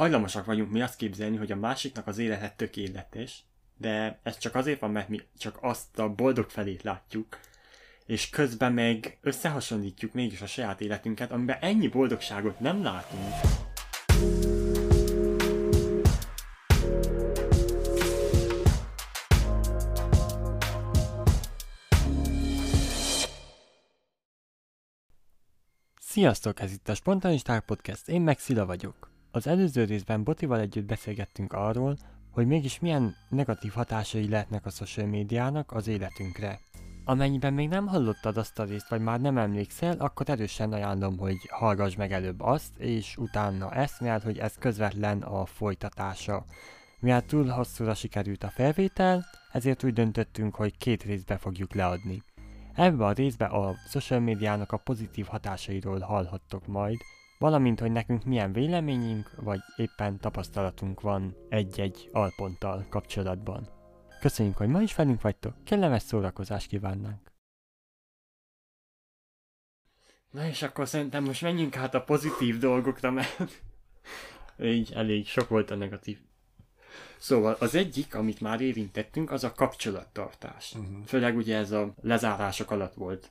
hajlamosak vagyunk mi azt képzelni, hogy a másiknak az élete tökéletes, de ez csak azért van, mert mi csak azt a boldog felét látjuk, és közben meg összehasonlítjuk mégis a saját életünket, amiben ennyi boldogságot nem látunk. Sziasztok, ez itt a Spontanisták Podcast, én meg vagyok. Az előző részben Botival együtt beszélgettünk arról, hogy mégis milyen negatív hatásai lehetnek a social médiának az életünkre. Amennyiben még nem hallottad azt a részt, vagy már nem emlékszel, akkor erősen ajánlom, hogy hallgass meg előbb azt, és utána ezt, mert hogy ez közvetlen a folytatása. Mivel túl hosszúra sikerült a felvétel, ezért úgy döntöttünk, hogy két részbe fogjuk leadni. Ebben a részben a social médiának a pozitív hatásairól hallhattok majd, valamint, hogy nekünk milyen véleményünk, vagy éppen tapasztalatunk van egy-egy alponttal kapcsolatban. Köszönjük, hogy ma is velünk vagytok, kellemes szórakozást kívánnánk! Na és akkor szerintem most menjünk át a pozitív dolgokra, mert így elég sok volt a negatív. Szóval az egyik, amit már érintettünk, az a kapcsolattartás. Uh-huh. Főleg ugye ez a lezárások alatt volt.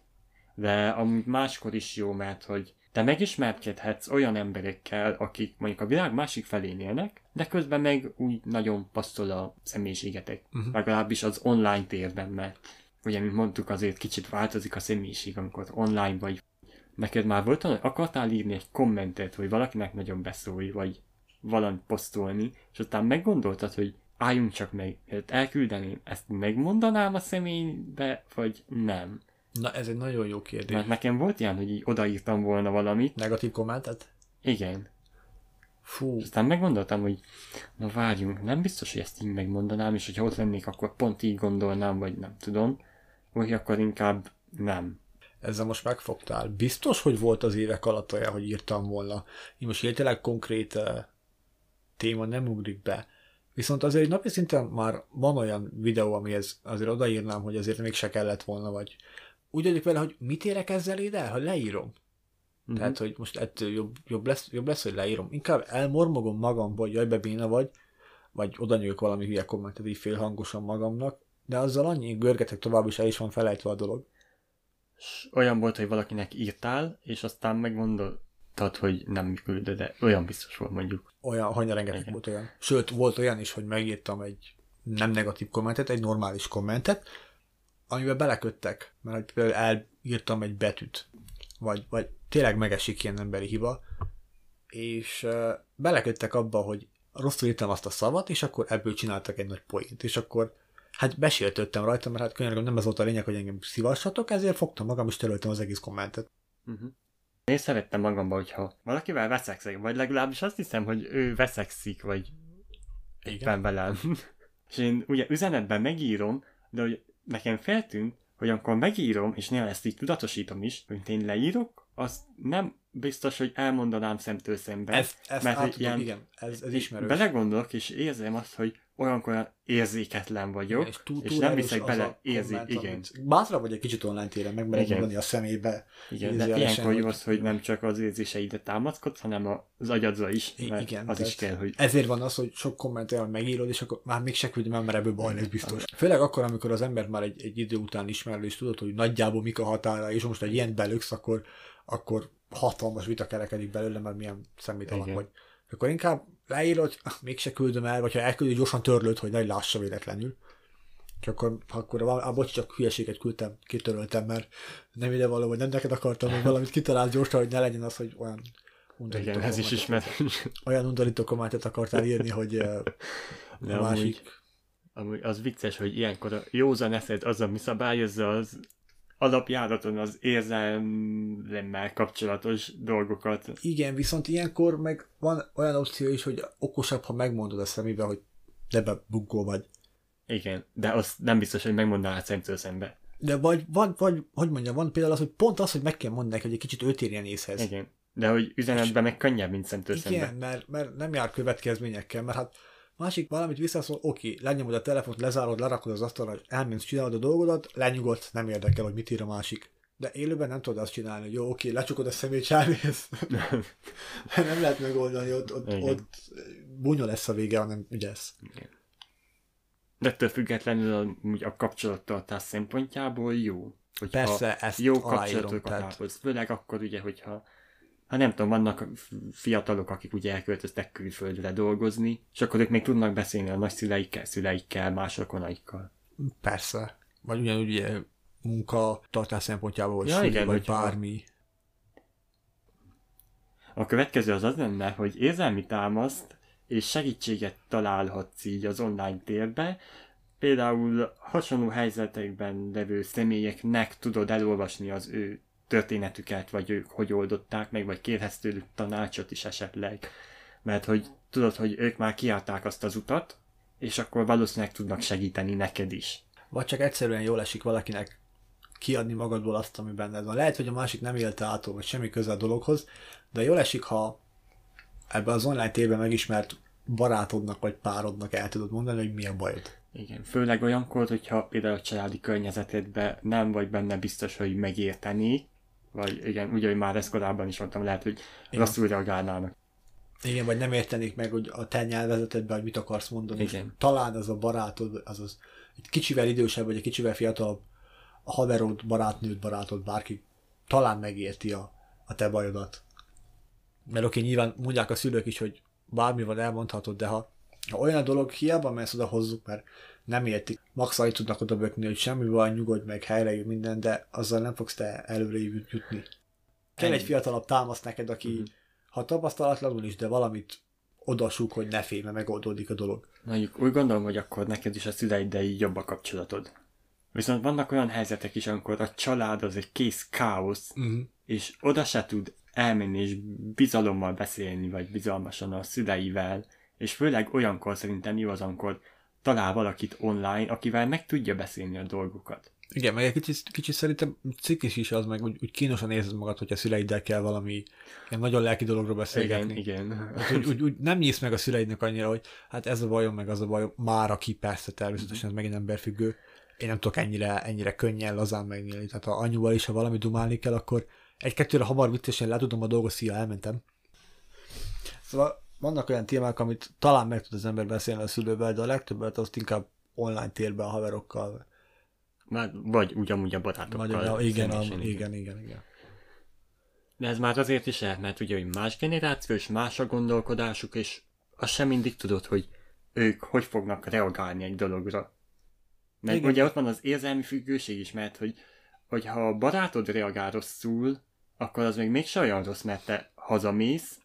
De amúgy máskor is jó, mert hogy te megismerkedhetsz olyan emberekkel, akik mondjuk a világ másik felén élnek, de közben meg úgy nagyon passzol a személyiségetek. Uh-huh. Legalábbis az online térben, mert ugye, mint mondtuk, azért kicsit változik a személyiség, amikor online vagy. Neked már volt akartál írni egy kommentet, hogy valakinek nagyon beszólj, vagy valamit posztolni, és aztán meggondoltad, hogy álljunk csak meg, elküldeném, ezt megmondanám a személybe, vagy nem? Na, ez egy nagyon jó kérdés. Mert nekem volt ilyen, hogy így odaírtam volna valamit. Negatív kommentet? Igen. Fú. Aztán meggondoltam, hogy na várjunk, nem biztos, hogy ezt így megmondanám, és hogyha ott lennék, akkor pont így gondolnám, vagy nem tudom. Vagy akkor inkább nem. Ezzel most megfogtál. Biztos, hogy volt az évek alatt olyan, hogy írtam volna. Én most értelek konkrét uh, téma nem ugrik be. Viszont azért egy napi szinten már van olyan videó, amihez azért odaírnám, hogy azért még se kellett volna, vagy úgy vagyok vele, hogy mit érek ezzel ide ha leírom. Mm-hmm. Tehát, hogy most ettől jobb, jobb, lesz, jobb lesz, hogy leírom. Inkább elmormogom magamba, hogy jaj, be béna vagy, vagy oda nyújok valami hülye kommentet így félhangosan magamnak, de azzal annyi görgetek tovább, és el is van felejtve a dolog. S olyan volt, hogy valakinek írtál, és aztán megmondtad, hogy nem küldöd, de olyan biztos volt mondjuk. Olyan, hanya rengeteg volt olyan. Sőt, volt olyan is, hogy megírtam egy nem negatív kommentet, egy normális kommentet, amiben beleköttek, mert például elírtam egy betűt, vagy, vagy tényleg megesik ilyen emberi hiba, és uh, beleköttek abba, hogy rosszul írtam azt a szavat, és akkor ebből csináltak egy nagy poént, és akkor hát besértődtem rajta, mert hát könyörgöm nem ez volt a lényeg, hogy engem szívassatok, ezért fogtam magam, és töröltem az egész kommentet. Uh-huh. Én szerettem magamba, hogyha valakivel veszekszek, vagy legalábbis azt hiszem, hogy ő veszekszik, vagy éppen velem. és én ugye üzenetben megírom, de hogy nekem feltűnt, hogy amikor megírom, és néha ezt így tudatosítom is, hogy én leírok, az nem biztos, hogy elmondanám szemtől szemben. Ez, ez mert átudom, ilyen, igen, ez, ez ismerős. Belegondolok, és érzem azt, hogy olyankor érzéketlen vagyok, és, és nem viszek bele érzi, igen. Bátra vagy egy kicsit online téren, meg mondani a szemébe. Igen, de ilyenkor jó az, hogy nem csak az érzéseidet támaszkodsz, hanem az agyadra is, mert igen, az is kell, hogy... Ezért van az, hogy sok komment olyan megírod, és akkor már még se küldöm, mert ebből baj lesz biztos. Főleg akkor, amikor az ember már egy, egy idő után ismerő, és tudod, hogy nagyjából mik a határa, és most egy ilyen belöksz, akkor, akkor hatalmas vita kerekedik belőle, mert milyen személytelen vagy. Akkor inkább leírod, mégse küldöm el, vagy ha elküldöd, gyorsan törlőd, hogy nagy lássa véletlenül. És akkor, akkor a, bocs, csak hülyeséget küldtem, kitöröltem, mert nem ide való, vagy nem neked akartam még valamit kitalálni gyorsan, hogy ne legyen az, hogy olyan undorító Igen, ez is ismerős. Olyan undorító kommentet akartál írni, hogy uh, a amúgy, másik... Amúgy az vicces, hogy ilyenkor a józan eszed az, ami szabályozza az alapjáraton az érzelemmel kapcsolatos dolgokat. Igen, viszont ilyenkor meg van olyan opció is, hogy okosabb, ha megmondod a szemébe, hogy be bunkó vagy. Igen, de azt nem biztos, hogy megmondanád szemtől szembe. De vagy, vagy, vagy, hogy mondjam, van például az, hogy pont az, hogy meg kell mondani, hogy egy kicsit őt érjen észhez. Igen, de hogy üzenetben meg könnyebb, mint szemtől igen, szembe. Igen, mert, mert nem jár következményekkel, mert hát Másik valamit visszaszól, oké, lenyomod a telefont, lezárod, lerakod az asztalra, elmész, csinálod a dolgodat, lenyugodt, nem érdekel, hogy mit ír a másik. De élőben nem tudod azt csinálni, hogy jó, oké, lecsukod a szemét, elmész. nem lehet megoldani, ott, ott, ott bunya lesz a vége, hanem ügyesz. De ettől függetlenül a, a kapcsolattartás szempontjából jó. Hogyha Persze, ezt jó kapcsolatokat ápolsz. Főleg akkor ugye, hogyha Hát nem tudom, vannak fiatalok, akik ugye elköltöztek külföldre dolgozni, és akkor ők még tudnak beszélni a nagyszüleikkel, szüleikkel, más rokonaikkal. Persze. Vagy ugyanúgy ugye munka tartás szempontjából, vagy, Ja, igen, vagy bármi. A következő az az lenne, hogy érzelmi támaszt és segítséget találhatsz így az online térbe, például hasonló helyzetekben levő személyeknek tudod elolvasni az ő történetüket, vagy ők hogy oldották meg, vagy kérhetsz tőlük tanácsot is esetleg. Mert hogy tudod, hogy ők már kiállták azt az utat, és akkor valószínűleg tudnak segíteni neked is. Vagy csak egyszerűen jól esik valakinek kiadni magadból azt, ami benned van. Lehet, hogy a másik nem élte át, vagy semmi köze a dologhoz, de jól esik, ha ebbe az online térben megismert barátodnak vagy párodnak el tudod mondani, hogy mi a bajod. Igen, főleg olyankor, hogyha például a családi környezetedben nem vagy benne biztos, hogy megérteni, vagy igen, ugye, hogy már ezt korábban is mondtam, lehet, hogy Igen. rosszul reagálnának. Igen, vagy nem értenék meg, hogy a te nyelvezetedben, hogy mit akarsz mondani. Igen. Talán az a barátod, az az egy kicsivel idősebb, vagy egy kicsivel fiatalabb, a haverod, barátnőd, barátod, bárki talán megérti a, a te bajodat. Mert oké, nyilván mondják a szülők is, hogy bármi van elmondhatod, de ha, ha olyan a dolog, hiába mész oda hozzuk, mert nem értik. Max annyit tudnak oda bökni, hogy semmi baj, nyugodj meg, helyre jön minden, de azzal nem fogsz te előre jutni. Kell egy fiatalabb támasz neked, aki Mhm. ha tapasztalatlanul is, de valamit odasúg, hogy ne félj, mert megoldódik a dolog. Mondjuk úgy gondolom, hogy akkor neked is a szüleiddel jobb a kapcsolatod. Viszont vannak olyan helyzetek is, amikor a család az egy kész káosz, Uh-huh. és oda se tud elmenni és bizalommal beszélni, vagy bizalmasan a szüleivel, és főleg olyankor szerintem jó az, amikor talál valakit online, akivel meg tudja beszélni a dolgokat. Igen, meg egy kicsit, kicsit szerintem cikkis is az, meg úgy, úgy kínosan érzed magad, hogyha szüleiddel kell valami ilyen nagyon lelki dologról beszélgetni. Igen, igen. Hát, úgy, úgy, úgy, nem nyílsz meg a szüleidnek annyira, hogy hát ez a bajom, meg az a bajom, már aki persze természetesen ez megint emberfüggő. Én nem tudok ennyire, ennyire könnyen, lazán megnyílni. Tehát ha anyuval is, ha valami dumálni kell, akkor egy-kettőre hamar viccesen letudom a dolgot, szia, elmentem. Szóval vannak olyan témák, amit talán meg tud az ember beszélni a szülővel, de a legtöbbet azt inkább online térben a haverokkal. Már, vagy ugyanúgy a barátokkal. Vagy, a, igen, a, személyesen, igen, igen, igen. De ez már azért is lehet, mert ugye, hogy más generáció, és más a gondolkodásuk, és azt sem mindig tudod, hogy ők hogy fognak reagálni egy dologra. Mert Igen. ugye ott van az érzelmi függőség is, mert hogy, hogyha a barátod reagál rosszul, akkor az még mégse olyan rossz, mert te hazamész,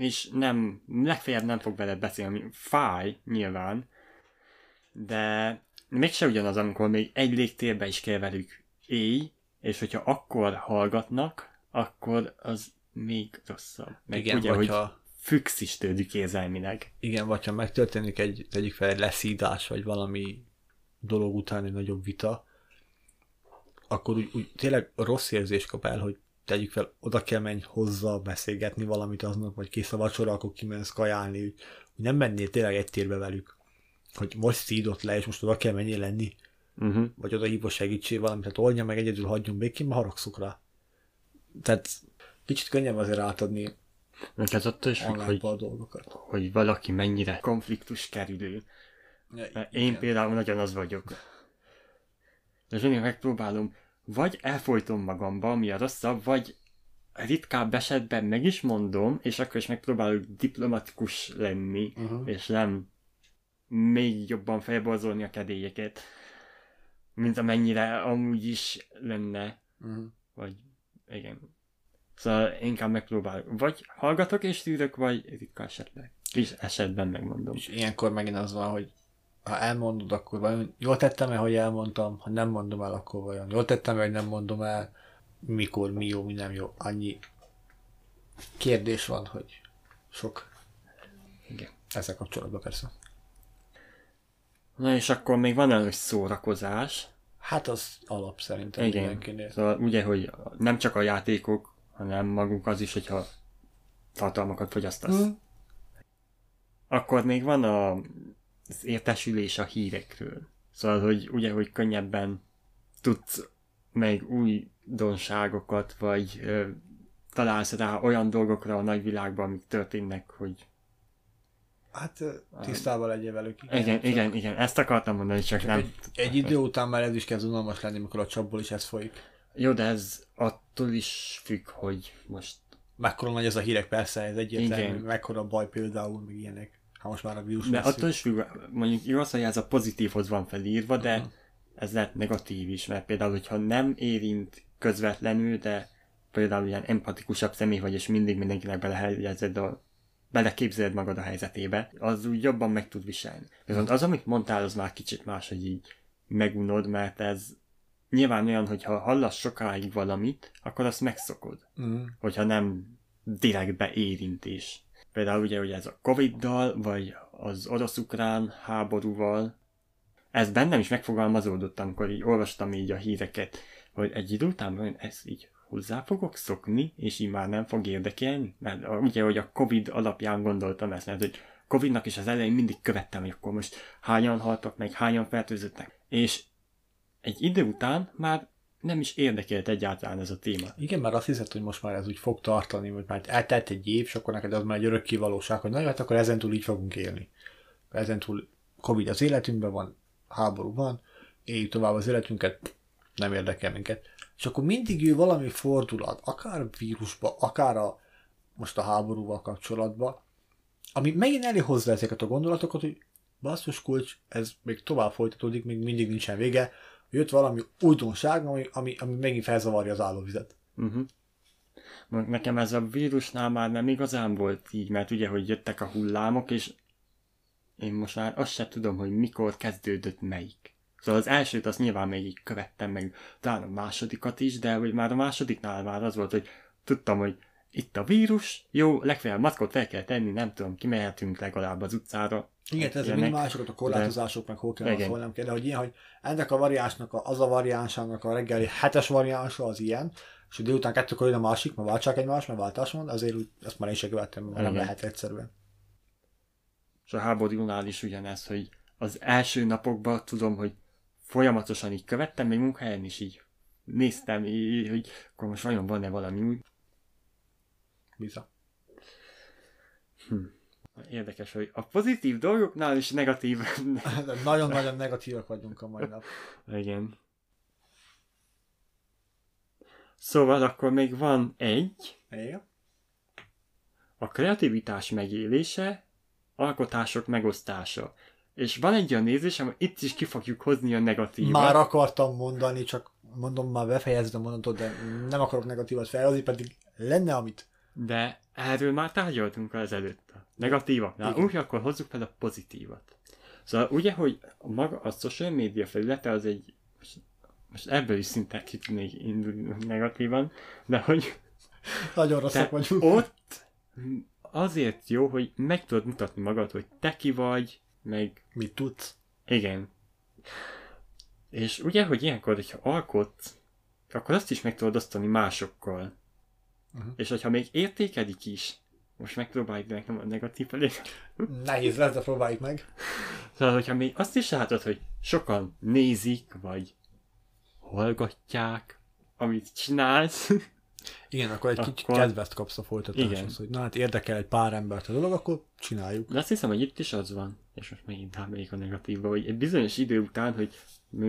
és nem, legfeljebb nem fog veled beszélni, fáj nyilván, de mégse ugyanaz, amikor még egy légtérbe is kell velük élj, és hogyha akkor hallgatnak, akkor az még rosszabb. Meg Igen, ugye, vagy hogy függsz is tőlük érzelmileg. Igen, vagy ha megtörténik egy, tegyük fel egy leszídás, vagy valami dolog után egy nagyobb vita, akkor úgy, úgy tényleg rossz érzés kap el, hogy tegyük fel, oda kell menj hozzá beszélgetni valamit aznap, vagy kész a vacsora, akkor kimensz kajálni, úgy nem mennél tényleg egy térbe velük, hogy most szídott le, és most oda kell menjél lenni, Uh-huh. vagy oda hívva segítség valamit, tehát oldja meg egyedül, hagyjon békén, mert haragszok rá. Tehát kicsit könnyebb azért átadni Meg ez attól is függ, hogy, a dolgokat. hogy valaki mennyire konfliktus kerülő. Mert én például nagyon az vagyok. És mindig megpróbálom, vagy elfolytom magamba, ami a rosszabb, vagy ritkább esetben meg is mondom, és akkor is megpróbálok diplomatikus lenni, Uh-huh. és nem még jobban felborzolni a kedélyeket, mint amennyire amúgy is lenne, Uh-huh. vagy igen. Szóval inkább megpróbálok. Vagy hallgatok és tűrök, vagy ritka esetleg. Kis esetben megmondom. És ilyenkor megint az van, hogy ha elmondod, akkor vajon jól tettem-e, hogy elmondtam, ha nem mondom el, akkor vajon jól tettem-e, hogy nem mondom el, mikor, mi jó, mi nem jó. Annyi kérdés van, hogy sok Igen. ezzel kapcsolatban persze. Na és akkor még van előtt szórakozás. Hát az alap szerintem Igen. mindenkinél. Szóval ugye, hogy nem csak a játékok, hanem maguk az is, hogyha tartalmakat fogyasztasz. Mm. Akkor még van a, az értesülés a hírekről. Szóval, hogy ugye, hogy könnyebben tudsz meg új donságokat, vagy ö, találsz rá olyan dolgokra a nagyvilágban, amik történnek, hogy Hát tisztában legyél velük. Igen, igen, igen, ezt akartam mondani, csak nem. Egy, egy idő után már ez is kezd unalmas lenni, mikor a csapból is ez folyik. Jó, de ez attól is függ, hogy most Mekkora nagy ez a hírek, persze, ez egyértelmű, Igen. mekkora baj például, meg ilyenek. Ha most már a vírus De attól is függ, mondjuk igaz, hogy ez a pozitívhoz van felírva, de Aha. ez lehet negatív is, mert például, hogyha nem érint közvetlenül, de például ilyen empatikusabb személy vagy, és mindig mindenkinek belehelyezed a beleképzeled magad a helyzetébe, az úgy jobban meg tud viselni. Viszont az, amit mondtál, az már kicsit más, hogy így megunod, mert ez nyilván olyan, hogy ha hallasz sokáig valamit, akkor azt megszokod Mm. hogyha nem direktbe érintés. Például ugye, hogy ez a Covid-dal, vagy az orosz-ukrán háborúval, ez bennem is megfogalmazódott, amikor így olvastam így a híreket, hogy egy idő után vajon ezt így hozzá fogok szokni, és így már nem fog érdekelni? Mert ugye, hogy a Covid alapján gondoltam ezt, mert hogy Covidnak is az elején mindig követtem, hogy akkor most hányan haltak meg, hányan fertőzöttek. És egy idő után már nem is érdekelt egyáltalán ez a téma. Igen, mert azt hiszed, hogy most már ez úgy fog tartani, hogy már eltelt egy év, és akkor neked az már egy örökké valóság, hogy na hát akkor ezentúl így fogunk élni. Ezentúl Covid az életünkben van, háború van, éljük tovább az életünket, nem érdekel minket. És akkor mindig jön valami fordulat, akár vírusba, akár a, most a háborúval kapcsolatban, ami megint elé hozza ezeket a gondolatokat, hogy basszus kulcs, ez még tovább folytatódik, még mindig nincsen vége, jött valami újdonság, ami, ami, ami megint felzavarja az állóvizet. Uh-huh. Nekem ez a vírusnál már nem igazán volt így, mert ugye, hogy jöttek a hullámok, és én most már azt sem tudom, hogy mikor kezdődött melyik. Szóval az elsőt azt nyilván még így követtem meg, talán a másodikat is, de hogy már a másodiknál már az volt, hogy tudtam, hogy itt a vírus, jó, legfeljebb maszkot fel kell tenni, nem tudom, kimehetünk legalább az utcára. Igen, ez mind másokat a korlátozások, meg hol kell, hol nem kell, de hogy ilyen, hogy ennek a variánsnak, a, az a variánsának a reggeli hetes variánsa az ilyen, és hogy délután kettőkor jön a másik, mert váltsák egymást, mert váltás van, azért úgy, ezt már én sem követtem, mert nem lehet egyszerűen. És a háborúnál is ugyanez, hogy az első napokban tudom, hogy folyamatosan így követtem, még munkahelyen is így néztem, így, hogy akkor most vajon van-e valami új. Biza. Érdekes, hogy a pozitív dolgoknál is negatív. Nagyon-nagyon negatívak vagyunk a mai nap. Igen. Szóval akkor még van egy, Igen? a kreativitás megélése, alkotások megosztása. És van egy olyan nézés, ami itt is ki fogjuk hozni a negatívat. Már akartam mondani, csak mondom, már befejezed a mondatot, de nem akarok negatívat felhozni, pedig lenne, amit De erről már tárgyaltunk az előtt. Igen. úgy akkor hozzuk fel a pozitívat. Szóval ugye, hogy maga a social media felülete az egy most, ebből is szinte ki tudnék indulni negatívan, de hogy nagyon rosszak vagyunk. ott azért jó, hogy meg tudod mutatni magad, hogy te ki vagy, meg Mit tudsz? igen. És ugye, hogy ilyenkor, hogyha alkotsz, akkor azt is meg tudod osztani másokkal. Uh-huh. És hogyha még értékelik is, most megpróbáljuk de nekem a negatív felé. Nehéz lesz, de próbáljuk meg. Szóval, hogyha még azt is látod, hogy sokan nézik, vagy hallgatják, amit csinálsz, Igen, akkor egy kicsit Akkor- kedvet kapsz a folytatáshoz, hogy na hát érdekel egy pár embert a dolog, akkor csináljuk. de azt hiszem, hogy itt is az van, és most megint rámegyek a negatívba, hogy egy bizonyos idő után, hogy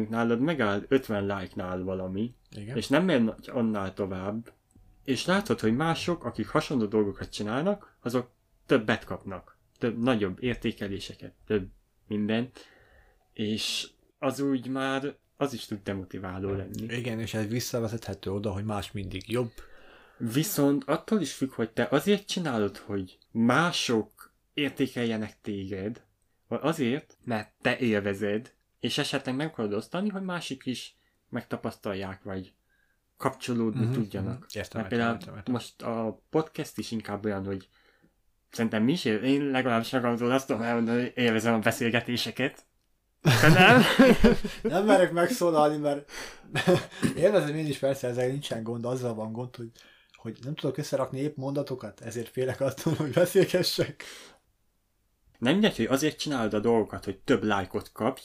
nálad megáll 50 like-nál valami, Igen. és nem megy annál tovább, és látod, hogy mások, akik hasonló dolgokat csinálnak, azok többet kapnak, több, nagyobb értékeléseket, több mindent, és az úgy már, az is tud demotiváló lenni. Igen, és ez visszavezethető oda, hogy más mindig jobb. Viszont attól is függ, hogy te azért csinálod, hogy mások értékeljenek téged, vagy azért, mert te élvezed, és esetleg meg akarod osztani, hogy másik is megtapasztalják, vagy kapcsolódni uh-huh, tudjanak. mhm. Értem, Mert például értem, értem. most a podcast is inkább olyan, hogy szerintem mi is, él- én legalábbis magamtól azt tudom elmondani, hogy élvezem a beszélgetéseket. Te nem? Nem merek megszólalni, mert élvezem én is persze, ezzel nincsen gond, azzal van gond, hogy, hogy nem tudok összerakni épp mondatokat, ezért félek attól, hogy beszélgessek. Nem mindegy, hogy azért csinálod a dolgokat, hogy több lájkot kapj,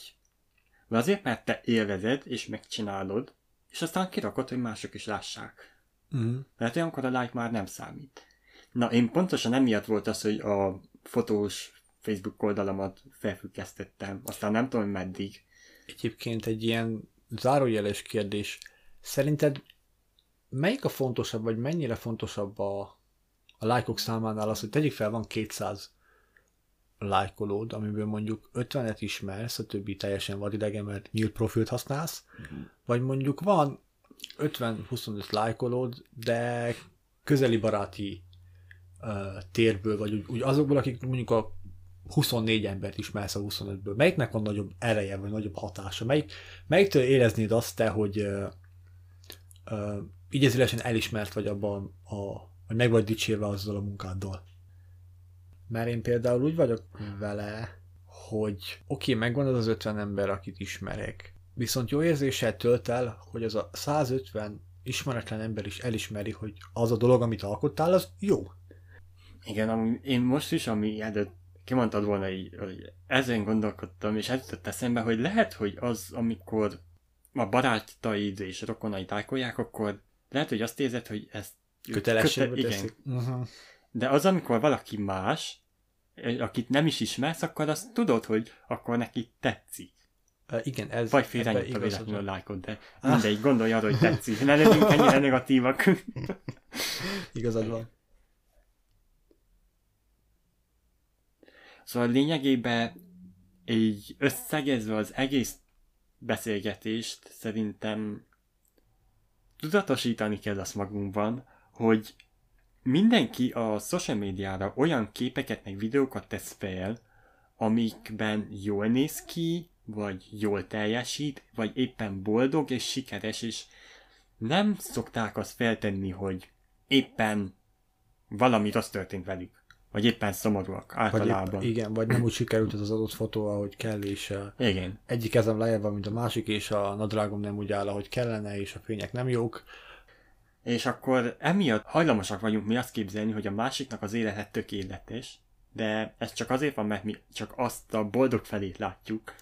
vagy azért, mert te élvezed, és megcsinálod, és aztán kirakod, hogy mások is lássák. Uh-huh. Mert olyankor a like már nem számít. Na, én pontosan emiatt volt az, hogy a fotós Facebook oldalamat felfüggesztettem. Aztán nem tudom, meddig. Egyébként egy ilyen zárójeles kérdés. Szerinted melyik a fontosabb, vagy mennyire fontosabb a, a lájkok számánál az, hogy tegyük fel, van 200 lájkolód, amiből mondjuk 50-et ismersz, a többi teljesen vadidegen, mert nyílt profilt használsz, uh-huh. vagy mondjuk van 50-25 lájkolód, de közeli baráti uh, térből, vagy úgy, úgy azokból, akik mondjuk a 24 embert ismersz a 25-ből. Melyiknek van nagyobb ereje, vagy nagyobb hatása? Melyik, melyiktől éreznéd azt te, hogy uh, uh, így elismert vagy abban, a, hogy meg vagy dicsérve azzal a munkáddal? Mert én például úgy vagyok vele, hogy oké, okay, megvan az az 50 ember, akit ismerek, viszont jó érzéssel tölt el, hogy az a 150 ismeretlen ember is elismeri, hogy az a dolog, amit alkottál, az jó. Igen, ami, én most is, ami előtt kimondtad volna így, hogy ezen gondolkodtam, és ez jutott eszembe, hogy lehet, hogy az, amikor a barátaid és rokonaid tájkolják, akkor lehet, hogy azt érzed, hogy ezt kötelességbe köte- igen. Uh-huh. De az, amikor valaki más, akit nem is ismersz, akkor azt tudod, hogy akkor neki tetszik. Uh, igen, ez... Vagy félrenyomta véletlenül a lájkot, de ah. mindegy, gondolj arra, hogy tetszik. Ne legyünk ennyire negatívak. Igazad van. Szóval lényegében így összegezve az egész beszélgetést szerintem tudatosítani kell azt magunkban, hogy mindenki a social médiára olyan képeket meg videókat tesz fel, amikben jól néz ki, vagy jól teljesít, vagy éppen boldog és sikeres, és nem szokták azt feltenni, hogy éppen valami rossz történt velük. Vagy éppen szomorúak általában. Vagy épp, igen, vagy nem úgy sikerült az adott fotó, ahogy kell, és igen. egyik kezem lejjebb van, mint a másik, és a nadrágom nem úgy áll, ahogy kellene, és a fények nem jók. És akkor emiatt hajlamosak vagyunk mi azt képzelni, hogy a másiknak az élete tökéletes, de ez csak azért van, mert mi csak azt a boldog felét látjuk,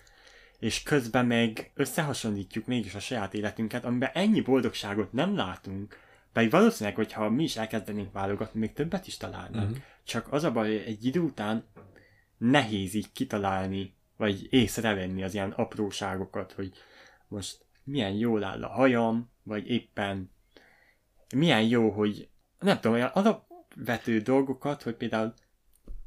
és közben meg összehasonlítjuk mégis a saját életünket, amiben ennyi boldogságot nem látunk, pedig valószínűleg, hogyha mi is elkezdenénk válogatni, még többet is találnánk. Uh-huh. Csak az a baj, hogy egy idő után nehéz így kitalálni, vagy észrevenni az ilyen apróságokat, hogy most milyen jól áll a hajam, vagy éppen milyen jó, hogy nem tudom, olyan alapvető dolgokat, hogy például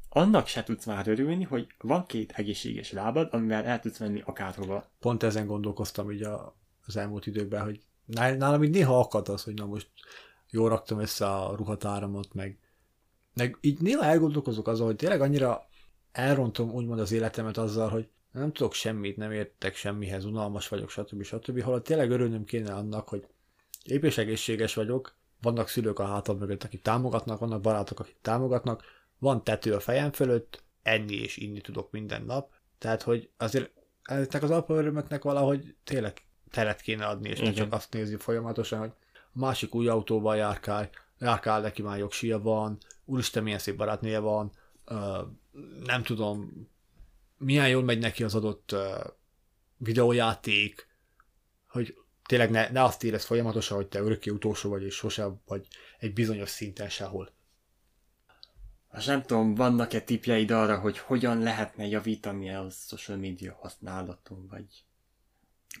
annak se tudsz már örülni, hogy van két egészséges lábad, amivel el tudsz menni akárhova. Pont ezen gondolkoztam így a, az elmúlt időkben, hogy nálam így néha akad az, hogy na most jól raktam össze a ruhatáramot, meg, meg így néha elgondolkozok azon, hogy tényleg annyira elrontom úgymond az életemet azzal, hogy nem tudok semmit, nem értek semmihez, unalmas vagyok, stb. stb. Holott tényleg örülnöm kéne annak, hogy épp és egészséges vagyok, vannak szülők a hátam mögött, akik támogatnak, vannak barátok, akik támogatnak, van tető a fejem fölött, enni és inni tudok minden nap, tehát hogy azért ezeknek az alapörömöknek valahogy tényleg teret kéne adni, és ne csak azt nézni folyamatosan, hogy a másik új autóval járkál, járkál neki már jogsia van, úristen milyen szép barátnéje van, nem tudom, milyen jól megy neki az adott videójáték, hogy tényleg ne, ne azt érez folyamatosan, hogy te örökké utolsó vagy, és sosem vagy egy bizonyos szinten sehol. Most nem tudom, vannak-e tipjeid arra, hogy hogyan lehetne javítani a social media használaton, vagy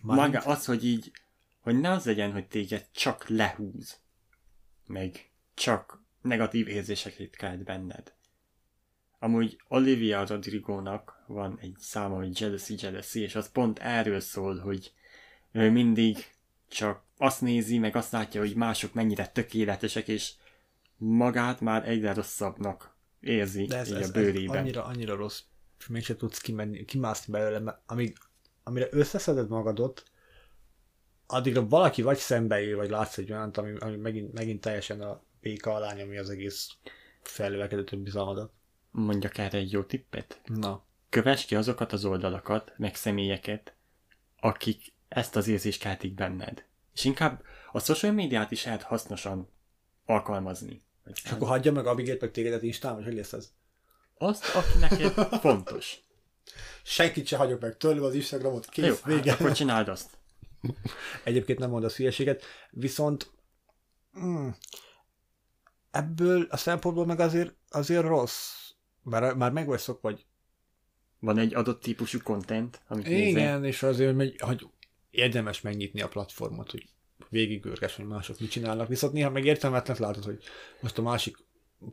Már maga az, hogy így, hogy ne az legyen, hogy téged csak lehúz, meg csak negatív érzéseket kelt benned. Amúgy Olivia Rodrigo-nak van egy száma, hogy Jealousy, Jealousy, és az pont erről szól, hogy ő mindig csak azt nézi, meg azt látja, hogy mások mennyire tökéletesek, és magát már egyre rosszabbnak érzi De ez, így ez, a bőrében. Ez annyira, annyira rossz, és mégsem tudsz kimenni, kimászni belőle, mert amíg, amire összeszeded magadot, addigra valaki vagy szembeél, vagy látsz egy olyant, ami, ami megint, megint teljesen a béka alá ami az egész felülelkedett bizalmadat. Mondjak erre egy jó tippet? Na. Kövess ki azokat az oldalakat, meg személyeket, akik ezt az érzést keltik benned. És inkább a social médiát is lehet hasznosan alkalmazni. És akkor hagyja meg Abigét, meg tégedet Instán, vagy hogy lesz ez? Azt, aki neked fontos. Senkit se hagyok meg tőlem az Instagramot, kész, Jó, vége. Hát akkor csináld azt. Egyébként nem mondasz hülyeséget, viszont mm, ebből a szempontból meg azért, azért rossz, mert már meg vagy szokva, vagy van egy adott típusú content, amit nézel. Igen, és azért, hogy, hogy érdemes megnyitni a platformot, hogy végigőrges, hogy mások mit csinálnak, viszont néha meg értelmetlen látod, hogy most a másik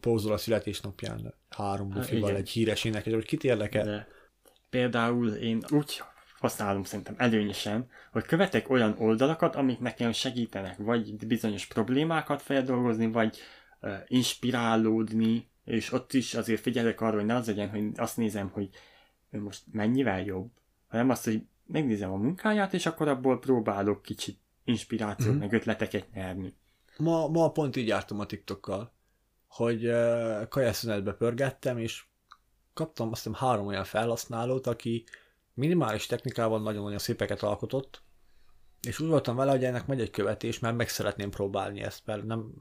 pózol a születésnapján három bufival igen. egy híres énekes, hogy kit érdekel. De például én úgy használom szerintem előnyösen, hogy követek olyan oldalakat, amik nekem segítenek, vagy bizonyos problémákat feldolgozni, vagy uh, inspirálódni, és ott is azért figyelek arra, hogy ne az legyen, hogy azt nézem, hogy ő most mennyivel jobb, hanem azt, hogy megnézem a munkáját, és akkor abból próbálok kicsit inspirációt, mm. meg ötleteket nyerni. Ma, ma pont így jártam a TikTokkal, hogy uh, kajaszünetbe pörgettem, és kaptam azt hiszem három olyan felhasználót, aki minimális technikával nagyon-nagyon szépeket alkotott, és úgy voltam vele, hogy ennek megy egy követés, mert meg szeretném próbálni ezt, mert nem,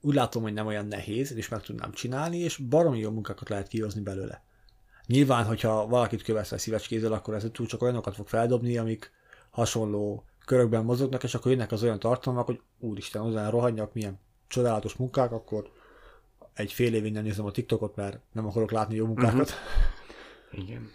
úgy látom, hogy nem olyan nehéz, és meg tudnám csinálni, és baromi jó munkákat lehet kihozni belőle. Nyilván, hogyha valakit követsz a szívecskézzel, akkor ez túl csak olyanokat fog feldobni, amik hasonló körökben mozognak, és akkor jönnek az olyan tartalmak, hogy úristen, hozzá rohanjak, milyen csodálatos munkák, akkor egy fél év innen nézem a TikTokot, mert nem akarok látni jó munkákat. Uh-huh. Igen.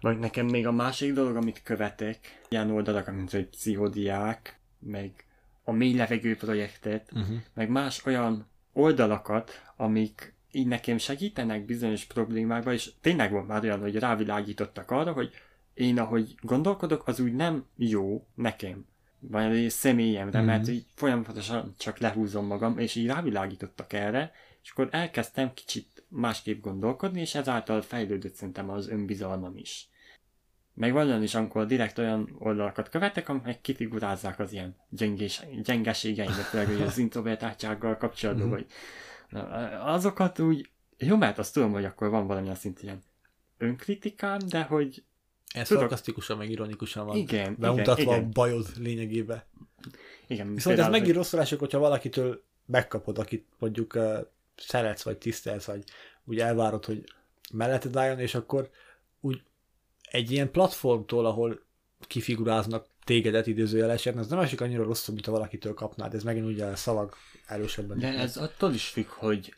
Vagy nekem még a másik dolog, amit követek, ilyen oldalak, mint egy pszichodiák, meg a mély levegő projektet, uh-huh. meg más olyan oldalakat, amik így nekem segítenek bizonyos problémákban, és tényleg van már olyan, hogy rávilágítottak arra, hogy én ahogy gondolkodok, az úgy nem jó nekem, vagy személyemre, mm-hmm. mert így folyamatosan csak lehúzom magam, és így rávilágítottak erre, és akkor elkezdtem kicsit másképp gondolkodni, és ezáltal fejlődött szerintem az önbizalmam is. Meg van olyan is, amikor direkt olyan oldalakat követek, amelyek kifigurázzák az ilyen gyengés, gyengeségeimet, főleg az introvertáltsággal kapcsolatban, mm-hmm. vagy na, azokat úgy, jó, mert azt tudom, hogy akkor van valamilyen szint ilyen önkritikám, de hogy ez Tudok. szarkasztikusan, meg ironikusan van igen, bemutatva igen, igen. a bajod lényegébe. Igen, Viszont ez megint rosszulások, hogyha valakitől megkapod, akit mondjuk uh, szeretsz, vagy tisztelsz, vagy úgy elvárod, hogy melletted álljon, és akkor úgy egy ilyen platformtól, ahol kifiguráznak tégedet idézőjelesen, az nem esik annyira rosszul, mint ha valakitől kapnád. Ez megint ugye a szavak erősebben. De ez attól is függ, hogy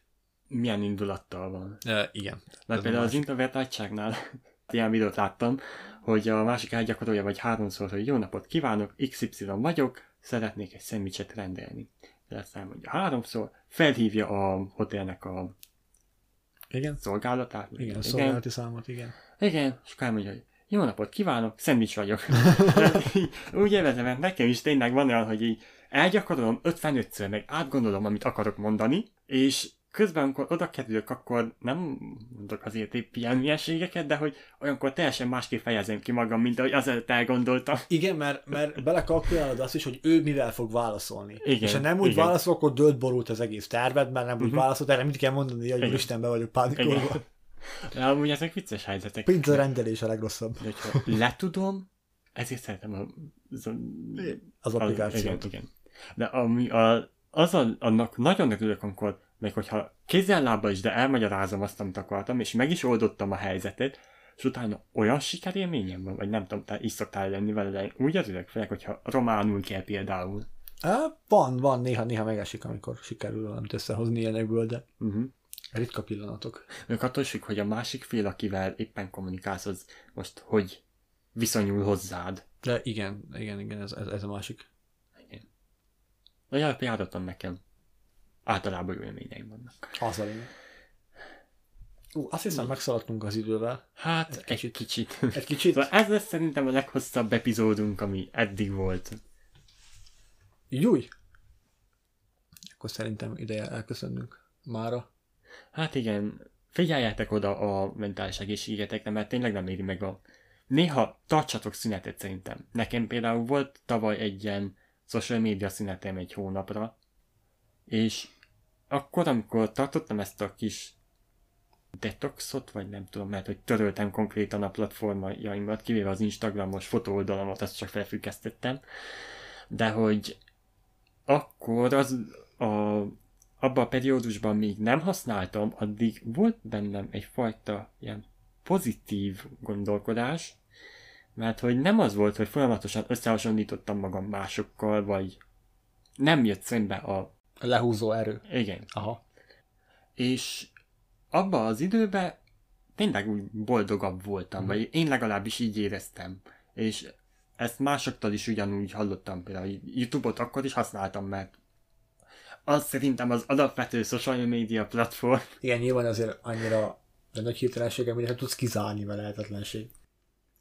milyen indulattal van. E, igen. Mert például az introvertáltságnál ilyen videót láttam, hogy a másik elgyakorolja vagy háromszor, hogy jó napot kívánok, XY vagyok, szeretnék egy szendvicset rendelni. De ezt elmondja háromszor, felhívja a hotelnek a igen. szolgálatát. Igen, igen, a szolgálati számot, igen. Igen, és akkor elmondja, hogy jó napot kívánok, szendvics vagyok. Úgy évezem, mert nekem is tényleg van olyan, hogy így elgyakorolom 55-ször, meg átgondolom, amit akarok mondani, és közben, amikor oda kerülök, akkor nem mondok azért épp ilyen hülyeségeket, de hogy olyankor teljesen másképp fejezem ki magam, mint ahogy azelőtt elgondoltam. Igen, mert, mert belekalkulálod azt is, hogy ő mivel fog válaszolni. Igen, és ha nem úgy igen. válaszol, akkor dölt borult az egész terved, mert nem úgy Mhm. válaszolt, erre mit kell mondani, hogy Igen. Isten be vagyok pánikolva. De amúgy ezek vicces helyzetek. Pizza rendelés a legrosszabb. De hogyha letudom, ezért szeretem a, az, Az applikációt. Igen, igen. De ami a, az a, annak nagyon örülök, amikor, meg hogyha kézzel is, de elmagyarázom azt, amit akartam, és meg is oldottam a helyzetet, és utána olyan sikerélményem van, vagy nem tudom, te is szoktál lenni vele, de úgy örülök, főleg, hogyha románul kell például. Á, van, van, néha-néha megesik, amikor sikerül valamit összehozni ilyenekből, de Uh-huh. Ritka pillanatok. Ők attól függ, hogy a másik fél, akivel éppen kommunikálsz, az most hogy viszonyul hozzád. De igen, igen, igen, ez, ez, ez a másik. Vagy alapjáraton nekem általában jó élményeim vannak. Az a lényeg. Ú, azt hiszem megszaladtunk az idővel. Hát, Egy kicsit. Egy kicsit. Egy kicsit. Szóval ez lesz szerintem a leghosszabb epizódunk, ami eddig volt. Júj! Akkor szerintem ideje elköszönnünk mára. Hát igen, figyeljetek oda a mentális egészségetekre, mert tényleg nem éri meg a... Néha tartsatok szünetet szerintem. Nekem például volt tavaly egy ilyen social media szünetem egy hónapra, és akkor, amikor tartottam ezt a kis detoxot, vagy nem tudom, mert hogy töröltem konkrétan a platformjaimat, kivéve az Instagramos fotóoldalamat, azt csak felfüggesztettem, de hogy akkor az a, abban a periódusban még nem használtam, addig volt bennem egyfajta ilyen pozitív gondolkodás, mert hogy nem az volt, hogy folyamatosan összehasonlítottam magam másokkal, vagy nem jött szembe a... A lehúzó erő. Igen. Aha. És abba az időben tényleg úgy boldogabb voltam, vagy én legalábbis így éreztem. És ezt másoktól is ugyanúgy hallottam például. Youtube-ot akkor is használtam, mert az szerintem az alapvető social media platform. Igen, nyilván azért annyira de nagy hirtelensége, hogy tudsz kizárni vele lehetetlenség.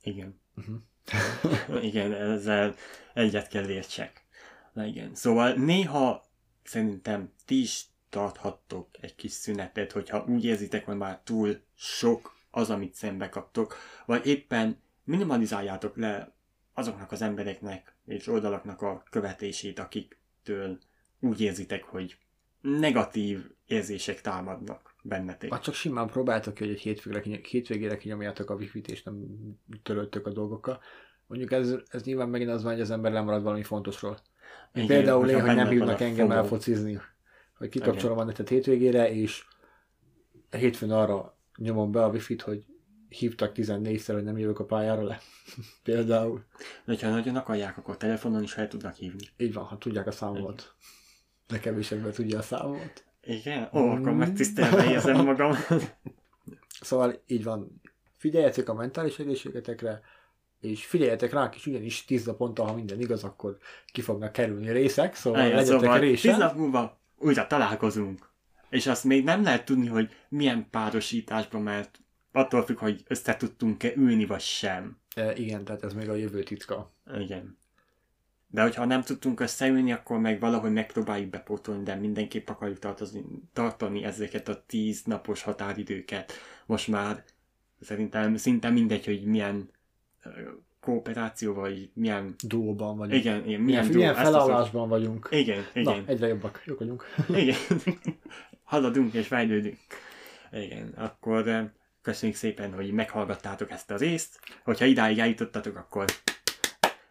Igen. Uh-huh. igen, ezzel egyet kell értsek. Na igen. Szóval néha szerintem ti is tarthattok egy kis szünetet, hogyha úgy érzitek, hogy már túl sok az, amit szembe kaptok, vagy éppen minimalizáljátok le azoknak az embereknek és oldalaknak a követését, akiktől úgy érzitek, hogy negatív érzések támadnak bennetek. Vagy csak simán próbáltok ki, hogy egy hétvégére, hétvégére kinyomjátok a wifi-t, és nem töröltök a dolgokkal. Mondjuk ez, ez nyilván megint az van, hogy az ember lemarad valami fontosról. Igen, például én, hogy nem hívnak engem elfocizni, hogy kikapcsolom a netet hétvégére, és hétfőn arra nyomom be a wifi-t, hogy hívtak 14-szer, hogy nem jövök a pályára le. Például. De ha nagyon akarják, akkor telefonon is fel tudnak hívni. Így van, ha tudják a számomat. De kevésekből tudja a számomat. Igen? Ó, mm. akkor megtisztelve érzem magam. szóval így van. Figyeljetek a mentális egészségetekre, és figyeljetek rá is, ugyanis tíz naponta, ha minden igaz, akkor ki fognak kerülni részek, szóval Eljön, legyetek szóval résen. Tíz nap múlva újra találkozunk. És azt még nem lehet tudni, hogy milyen párosításban, mert attól függ, hogy össze tudtunk-e ülni, vagy sem. E, igen, tehát ez még a jövő titka. Igen. De hogyha nem tudtunk összeülni, akkor meg valahogy megpróbáljuk bepótolni, de mindenképp akarjuk tartozni, tartani ezeket a tíz napos határidőket. Most már szerintem szinte mindegy, hogy milyen kooperáció, vagy milyen... Duóban vagyunk. Igen, igen milyen, milyen, milyen felállásban vagyunk. Igen, igen. Na, egyre jobbak, jók vagyunk. igen. Haladunk és fejlődünk. Igen, akkor köszönjük szépen, hogy meghallgattátok ezt a részt. Hogyha idáig eljutottatok, akkor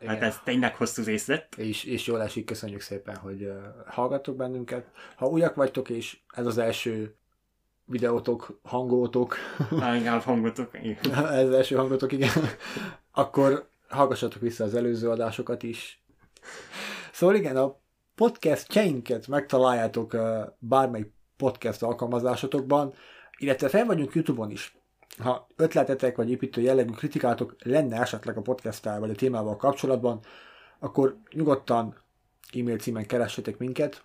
igen. Hát ez tényleg hosszú rész lett. És, és jól esik, köszönjük szépen, hogy uh, hallgattok bennünket. Ha újak vagytok, és ez az első videótok, hangótok. Inkább hangotok. ez az első hangotok, igen. Akkor hallgassatok vissza az előző adásokat is. Szóval igen, a podcast cseinket megtaláljátok uh, bármely podcast alkalmazásotokban, illetve fel vagyunk YouTube-on is ha ötletetek vagy építő jellegű kritikátok lenne esetleg a podcasttel vagy a témával kapcsolatban, akkor nyugodtan e-mail címen keressetek minket,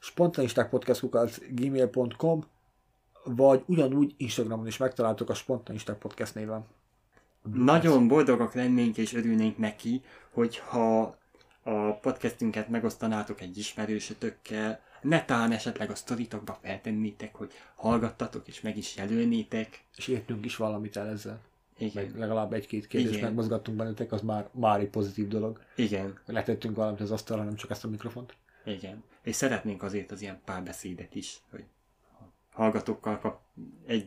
spontanistákpodcast.gmail.com vagy ugyanúgy Instagramon is megtaláltok a Spontanisták Podcast néven. Nagyon boldogak lennénk és örülnénk neki, hogyha a podcastünket megosztanátok egy ismerősötökkel, netán esetleg a sztoritokba feltennétek, hogy hallgattatok és meg is jelölnétek. És értünk is valamit el ezzel. Igen. Meg legalább egy-két kérdést Igen. megmozgattunk bennetek, az már, már egy pozitív dolog. Igen. Letettünk valamit az asztalra, nem csak ezt a mikrofont. Igen. És szeretnénk azért az ilyen párbeszédet is, hogy hallgatókkal kap, egy,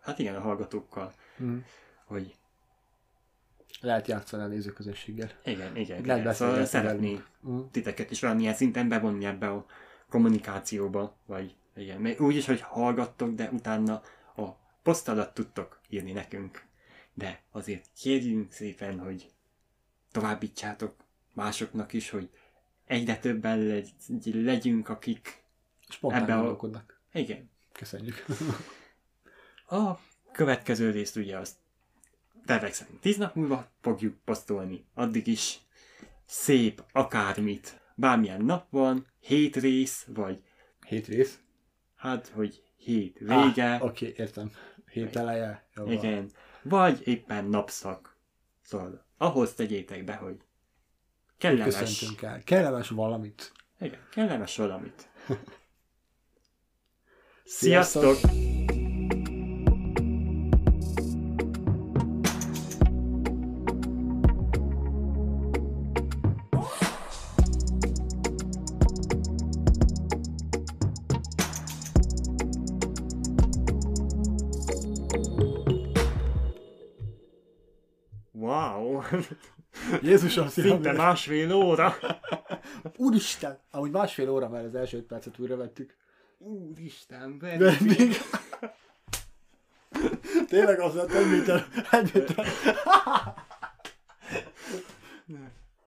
hát igen, a hallgatókkal, mm. hogy lehet játszani a nézőközösséggel. Igen, igen. Lehet igen. Szóval szeretnénk mm. titeket is valamilyen szinten bevonni ebbe a kommunikációba, vagy igen, még úgy is, hogy hallgattok, de utána a poszt alatt tudtok írni nekünk. De azért kérjünk szépen, hogy továbbítsátok másoknak is, hogy egyre többen legy, legyünk, akik Spontán ebbe a... Igen. Köszönjük. a következő részt ugye azt tervek szerint tíz nap múlva fogjuk posztolni. Addig is szép akármit bármilyen nap van, hét rész, vagy... Hét rész? Hát, hogy hét vége. Ah, oké, okay, értem. Hét eleje. Jó Igen. Vagy éppen napszak. Szóval ahhoz tegyétek be, hogy kellemes... el. Kellemes valamit. Igen, kellemes valamit. Sziasztok! Sziasztok! Jézusom, Szinte másfél óra. Úristen! Amúgy másfél óra, mert az első öt percet újra vettük. Úristen, de még... Tényleg az lett, méter. Egy méter.